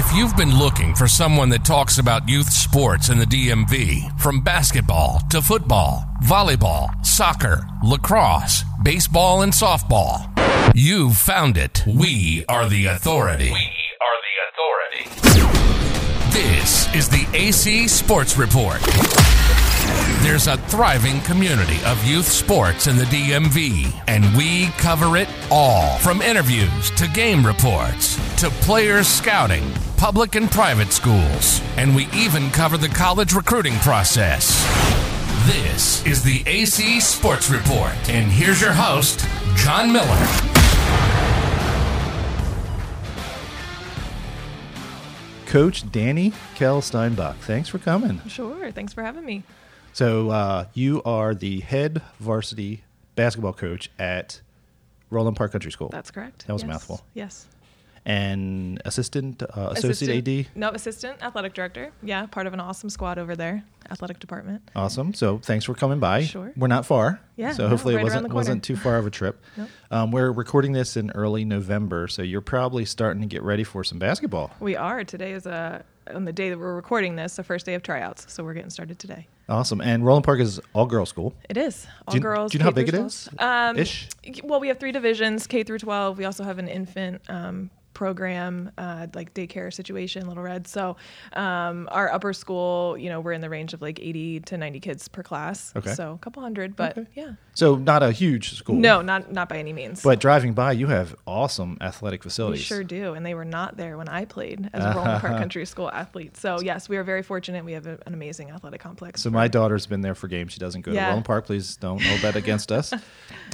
If you've been looking for someone that talks about youth sports in the DMV, from basketball to football, volleyball, soccer, lacrosse, baseball, and softball, you've found it. We are the authority. We are the authority. This is the AC Sports Report. There's a thriving community of youth sports in the DMV, and we cover it all from interviews to game reports to players scouting, public and private schools, and we even cover the college recruiting process. This is the AC Sports Report, and here's your host, John Miller. Coach Danny Kell Steinbach, thanks for coming. Sure. Thanks for having me. So, uh, you are the head varsity basketball coach at Roland Park Country School. That's correct. That was a mouthful. Yes. And assistant, uh, associate AD. No, assistant athletic director. Yeah, part of an awesome squad over there, athletic department. Awesome. So, thanks for coming by. Sure. We're not far. Yeah, So, no, hopefully, right it wasn't wasn't too far of a trip. Nope. Um, we're recording this in early November, so you're probably starting to get ready for some basketball. We are. Today is a on the day that we're recording this, the first day of tryouts. So we're getting started today. Awesome. And Roland Park is all girls school. It is all Do you- girls. do you know how big it is? Um, Ish? Well, we have three divisions: K through 12. We also have an infant um, program, uh, like daycare situation, Little Red. So um, our upper school, you know, we're in the range of like 80 to 90 kids per class. Okay. So a couple hundred, but Okay. yeah. So, not a huge school. No, not not by any means. But driving by, you have awesome athletic facilities. We sure do, and they were not there when I played as a Roland Park Country School athlete. So yes, we are very fortunate. We have a, an amazing athletic complex. So my daughter's been there for games. She doesn't go to Yeah. Roland Park. Please don't hold that against us.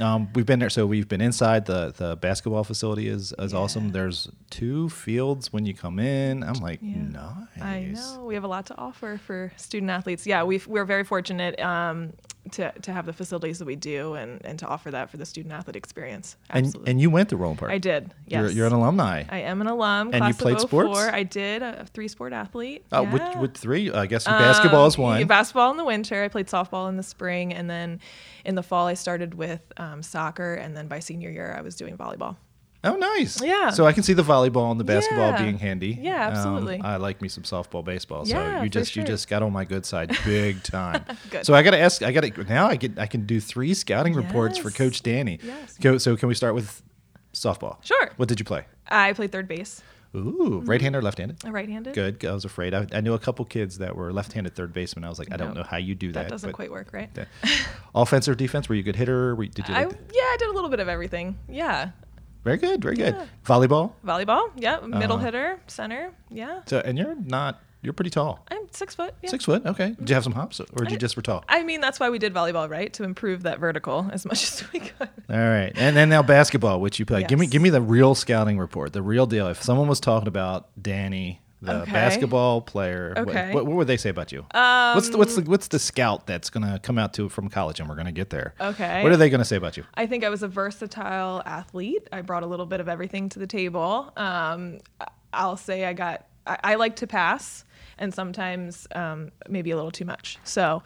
Um, we've been there. So we've been inside. The the basketball facility is is awesome. There's two fields when you come in. I'm like, Yeah. nice. I know we have a lot to offer for student athletes. Yeah, we we're very fortunate um, to to have the facilities that we do, and and to offer that for the student athlete experience. And Absolutely. and you went to Roland Park. I did. Yes, You're, you're an alumni. I am an alum. And you played of 04. sports? I did a three sport athlete. uh, with yeah. with three, I guess basketball is Um, one. Basketball in the winter. I played softball in the spring, and then in the fall I started with um, soccer, and then by senior year I was doing volleyball. Oh, nice. Yeah. So I can see the volleyball and the basketball Yeah. being handy. Yeah, Um, absolutely. I like me some softball, baseball. So Yeah, you just you just got on my good side big time. Good. So I got to ask. I got to now. I get I can do three scouting reports for Coach Danny. Yes. Go, so can we start with softball? Sure. What did you play? I played third base, Ooh, right-handed or left-handed? right-handed. Good. I was afraid. I, I knew a couple kids that were left-handed third baseman. I was like, I don't know how you do that. That doesn't quite work, right? or defense? Were you a good hitter? Were did you? I Like yeah, I did a little bit of everything. Yeah, very good. Very good. Yeah. Volleyball. volleyball. Yeah, middle Uh-huh. hitter, center. Yeah, So and you're not. You're pretty tall. I'm six foot. Yeah. Six foot. Okay. Did you have some hops, or did you just were tall? I mean, that's why we did volleyball, right? To improve that vertical as much as we could. All right, and then now basketball, which you play. Give me, give me the real scouting report, the real deal. If someone was talking about Danny, the Okay. basketball player, what- Okay. what, what, would they say about you? what's the what's the what's the scout that's gonna come out to from college, and we're gonna get there. Okay. What are they gonna say about you? I think I was a versatile athlete. I brought a little bit of everything to the table. Um, I'll say I got. I, I like to pass, and sometimes um, maybe a little too much. So,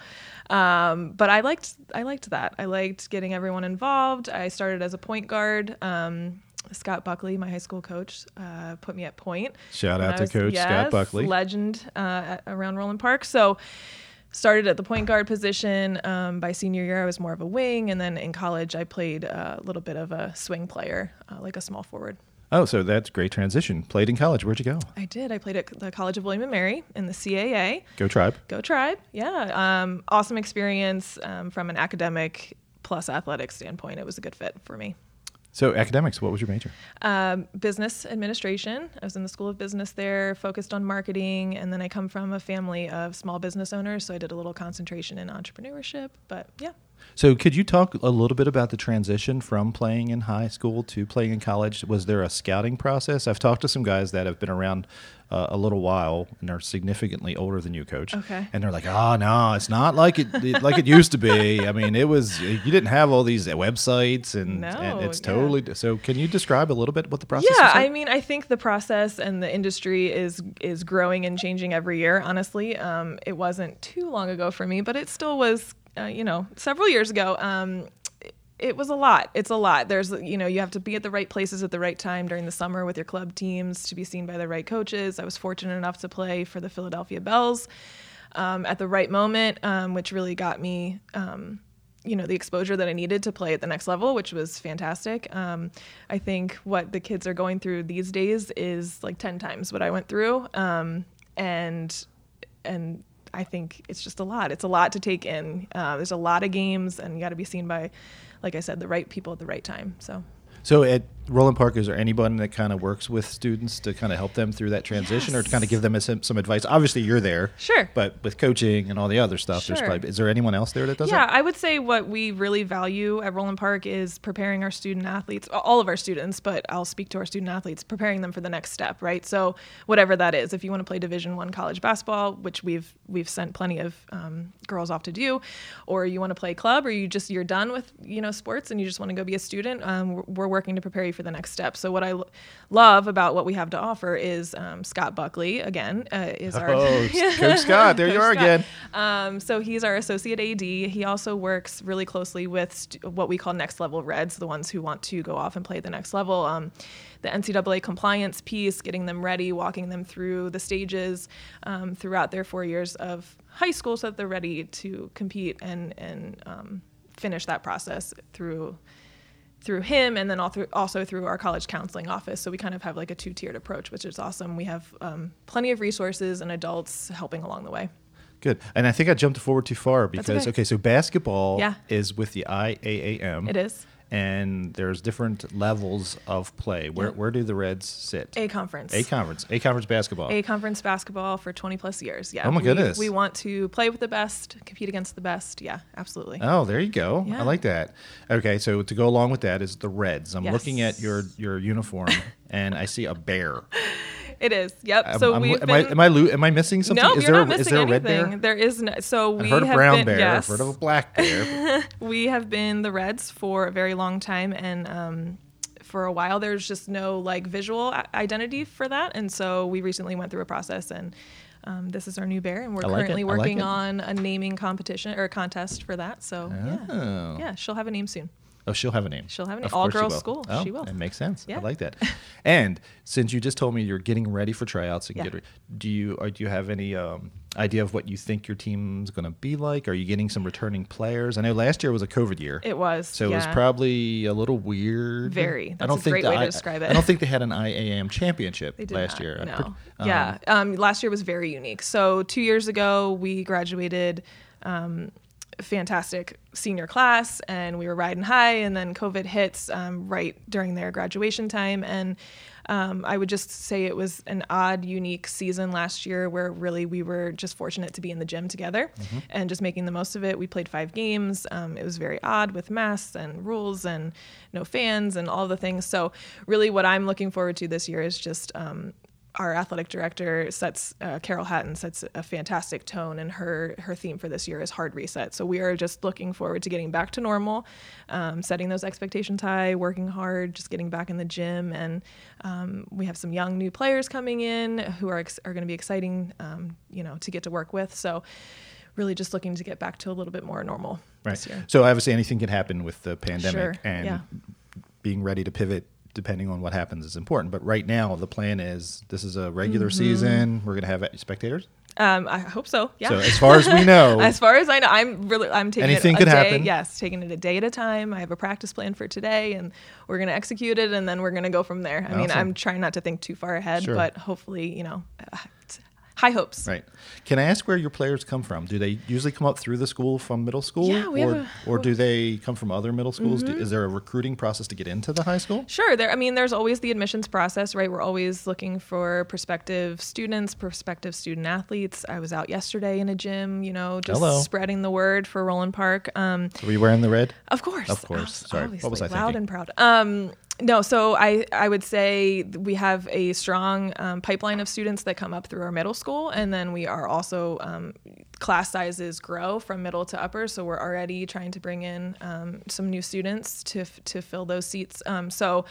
um, but I liked. I liked that. I liked getting everyone involved. I started as a point guard. Um, Scott Buckley, my high school coach, uh, put me at point. Shout out to was- Coach Scott Buckley. legend uh, at- around Roland Park. So started at the point guard position. Um, by senior year, I was more of a wing, and then in college, I played a little bit of a swing player, uh, like a small forward. Oh, so that's great transition. Played in college. Where'd you go? I did. I played at the College of William and Mary in the CAA. Go Tribe. Go Tribe! Yeah, um, awesome experience um, from an academic plus athletic standpoint. It was a good fit for me. So academics. What was your major? Um, business administration. I was in the School of Business there, focused on marketing, and then I come from a family of small business owners, so I did a little concentration in entrepreneurship. But yeah, So could you talk a little bit about the transition from playing in high school to playing in college? Was there a scouting process? I've talked to some guys that have been around uh, a little while and are significantly older than you, coach. Okay. And they're like, "Oh no, it's not like it, it like it used to be. I mean, it was you didn't have all these websites and, and No, it's yeah. totally so. Can you describe a little bit what the process? yeah. is like? I mean, I think the process and the industry is is growing and changing every year. Honestly, um, it wasn't too long ago for me, but it still was. Uh, you know, several years ago. Um, it was a lot. It's a lot. There's, you know, you have to be at the right places at the right time during the summer with your club teams to be seen by the right coaches. I was fortunate enough to play for the Philadelphia Belles um, at the right moment, um, which really got me, um, you know, the exposure that I needed to play at the next level, which was fantastic. Um, I think what the kids are going through these days is like 10 times what I went through. Um, and, and, I think it's just a lot. It's a lot to take in. Uh, there's a lot of games, and you got to be seen by like I said, the right people at the right time. So. So at Roland Park, is there anyone that kind of works with students to kind of help them through that transition, yes. or to kind of give them a, some, some, advice? Obviously, you're there, sure, but with coaching and all the other stuff, sure. there's probably is there anyone else there that does it? yeah? I would say what we really value at Roland Park is preparing our student athletes, all of our students, but I'll speak to our student athletes, preparing them for the next step, right? So whatever that is, if you want to play Division One college basketball, which we've we've sent plenty of um, girls off to do, or you want to play club, or you just you're done with you know sports and you just want to go be a student, um, we're working to prepare you for the next step. So what I l- love about what we have to offer is um, Scott Buckley again uh, is our oh, Coach Scott. There Coach you are Scott. again. Um, so he's our associate AD. He also works really closely with st- what we call next level Reds, the ones who want to go off and play the next level. Um, the NCAA compliance piece, getting them ready, walking them through the stages um, throughout their four years of high school, so that they're ready to compete and and um, finish that process through through him and then also through our college counseling office. So we kind of have like a two tiered approach, which is awesome. We have um, plenty of resources and adults helping along the way. Good. And I think I jumped forward too far because, okay. okay. so basketball yeah. is with the IAAM. It is and there's different levels of play. Where, where do the Reds sit? A conference. A conference. A conference basketball. A conference basketball for 20 plus years. Yeah. Oh my we, goodness. We want to play with the best, compete against the best. Yeah, absolutely. Oh, there you go. Yeah. I like that. Okay, so to go along with that is the Reds. I'm yes. looking at your your uniform and I see a bear. It is. Yep. So we am, I, am I am I missing something? No, is you're there not missing is there a red anything. bear? There is no. So we I've heard have a brown been, bear. Yes. I've heard of a black bear. we have been the Reds for a very long time, and um, for a while there's just no like visual identity for that, and so we recently went through a process and. Um, this is our new bear, and we're like currently working like on a naming competition or a contest for that. So oh. yeah, yeah, she'll have a name soon. Oh, she'll have a name. She'll have a name. All girls school. Oh, she will. It makes sense. Yeah. I like that. and since you just told me you're getting ready for tryouts, and yeah. get re- do you or do you have any um, idea of what you think your team's going to be like? Are you getting some returning players? I know last year was a COVID year. It was. So yeah. it was probably a little weird. Very. That's I don't a think great way I, to describe it. I don't think they had an IAM championship last not, year. No. Um, yeah. Um, last year was very unique. So two years ago, we graduated. Um, fantastic senior class and we were riding high and then covid hits um, right during their graduation time and um, i would just say it was an odd unique season last year where really we were just fortunate to be in the gym together mm-hmm. and just making the most of it we played five games um, it was very odd with masks and rules and no fans and all the things so really what i'm looking forward to this year is just um, our athletic director sets uh, Carol Hatton sets a fantastic tone, and her her theme for this year is hard reset. So we are just looking forward to getting back to normal, um, setting those expectations high, working hard, just getting back in the gym, and um, we have some young new players coming in who are ex- are going to be exciting, um, you know, to get to work with. So really just looking to get back to a little bit more normal right. this year. So obviously anything can happen with the pandemic Sure. and Yeah. being ready to pivot depending on what happens is important. But right now the plan is this is a regular Mm-hmm. season. We're going to have spectators. Um, I hope so. Yeah. So as far as we know, as far as I know, I'm really I'm taking Anything it a could day. happen. Yes, taking it a day at a time. I have a practice plan for today, and we're gonna execute it, and then we're gonna go from there. I mean, I'm trying not to think too far ahead, Sure. but hopefully, you know, uh, high hopes. Right. Can I ask where your players come from? Do they usually come up through the school from middle school? Yeah, we or, have a- or do they come from other middle schools? Do, is there a recruiting process to get into the high school? Sure. There. I mean, there's always the admissions process, right? We're always looking for prospective students, prospective student athletes. I was out yesterday in a gym, you know, just Hello. spreading the word for Roland Park. Um, Are you wearing the red? Of course. Of course. Sorry. What was I Loud thinking? and proud. Um, no, so I, I would say we have a strong um, pipeline of students that come up through our middle school, and then we are also um, class sizes grow from middle to upper. So we're already trying to bring in um, some new students to to fill those seats. Um, so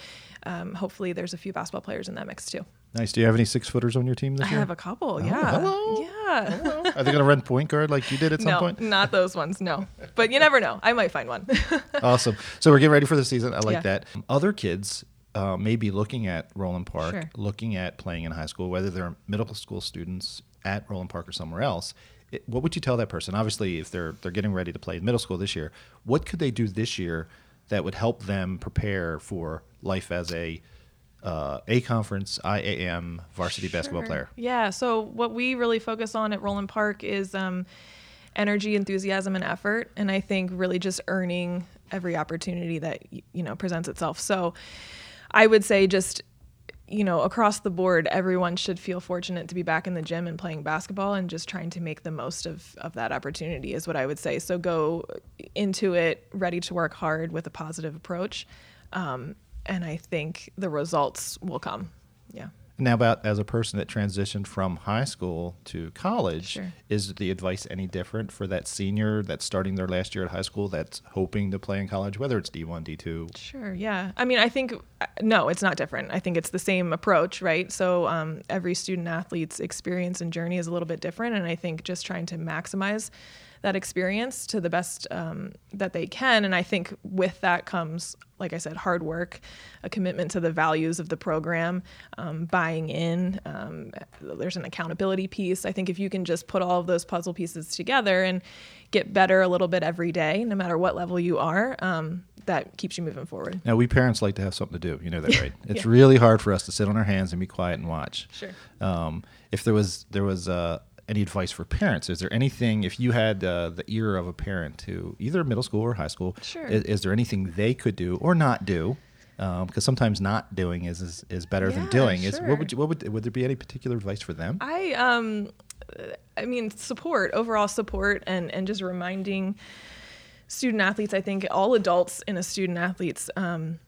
um, hopefully there's a few basketball players in that mix too. Nice. Do you have any six footers on your team this I year? I have a couple. yeah. hello. Yeah. Are they going to run point guard like you did at some no, point? not those ones. No, but you never know. I might find one. Awesome. So we're getting ready for the season. I like Yeah. that. Other kids uh, may be looking at Roland Park, Sure. looking at playing in high school, whether they're middle school students at Roland Park or somewhere else. It, what would you tell that person? Obviously, if they're they're getting ready to play in middle school this year, what could they do this year that would help them prepare for life as a uh, A conference IAM varsity basketball player? Yeah. So what we really focus on at Roland Park is um, energy, enthusiasm, and effort, and I think really just earning every opportunity that you know presents itself. So I would say just you know across the board everyone should feel fortunate to be back in the gym and playing basketball and just trying to make the most of, of that opportunity is what i would say so go into it ready to work hard with a positive approach um, and i think the results will come yeah Now, about as a person that transitioned from high school to college, Sure. is the advice any different for that senior that's starting their last year at high school that's hoping to play in college, whether it's D1, D2? Sure. Yeah. I mean, I think uh, no, it's not different. I think it's the same approach, right? So um, every student athlete's experience and journey is a little bit different, and I think just trying to maximize that experience to the best um, that they can. And I think with that comes, like I said, hard work, a commitment to the values of the program, um, buying in. Um, there's an accountability piece. I think if you can just put all of those puzzle pieces together and get better a little bit every day, no matter what level you are, um, that keeps you moving forward. Now, we parents like to have something to do. You know that, right? It's really hard for us to sit on our hands and be quiet and watch. Sure. Um, if there was there was uh, any advice for parents, is there anything if you had uh, the ear of a parent to either middle school or high school? Sure. Is, is there anything they could do or not do? Because sometimes not doing is is, is better than Yeah, doing. Is what would you, what would would there be any particular advice for them? I um I mean support, overall support and and just reminding student athletes, I think all adults in a student athlete's um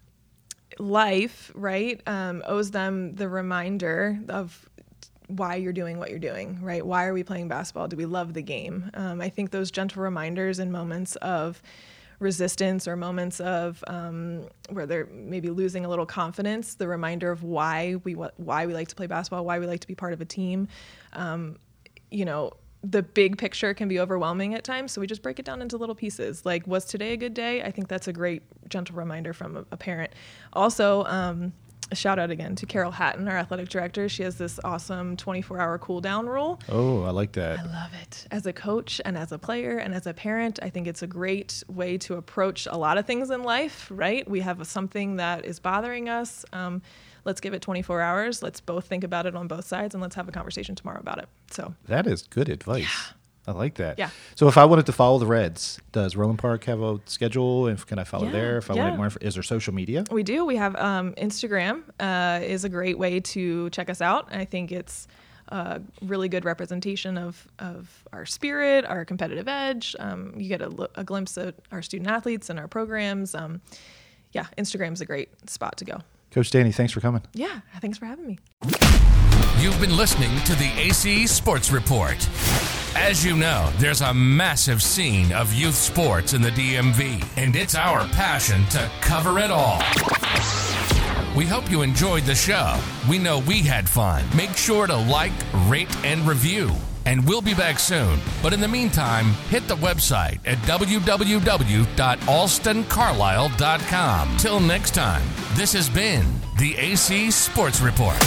life, right, um, owes them the reminder of why you're doing what you're doing, right? Why are we playing basketball? Do we love the game? Um, I think those gentle reminders and moments of resistance or moments of um, where they're maybe losing a little confidence, the reminder of why we why we like to play basketball, why we like to be part of a team. Um, you know, the big picture can be overwhelming at times, so we just break it down into little pieces. Like, was today a good day? I think that's a great gentle reminder from a, parent. Also. Um, a shout out again to Carol Hatton, our athletic director. She has this awesome 24 hour cool down rule. Oh, I like that. I love it. As a coach and as a player and as a parent, I think it's a great way to approach a lot of things in life, right? We have something that is bothering us. Um, let's give it 24 hours. Let's both think about it on both sides and let's have a conversation tomorrow about it. So, That is good advice. I like that. Yeah. So if I wanted to follow the Reds, does Roland Park have a schedule? And can I follow Yeah, there? If I yeah. wanted more, is there social media? we do. We have um, Instagram uh, is a great way to check us out. I think it's a really good representation of, of our spirit, our competitive edge. Um, you get a, a glimpse of our student athletes and our programs. Um, yeah, Instagram's a great spot to go. Coach Danny, thanks for coming. Yeah, thanks for having me. You've been listening to the AC Sports Report. As you know, there's a massive scene of youth sports in the DMV, and it's our passion to cover it all. We hope you enjoyed the show. We know we had fun. Make sure to like, rate, and review. And we'll be back soon. But in the meantime, hit the website at www.alstoncarlisle.com. Till next time, this has been the AC Sports Report.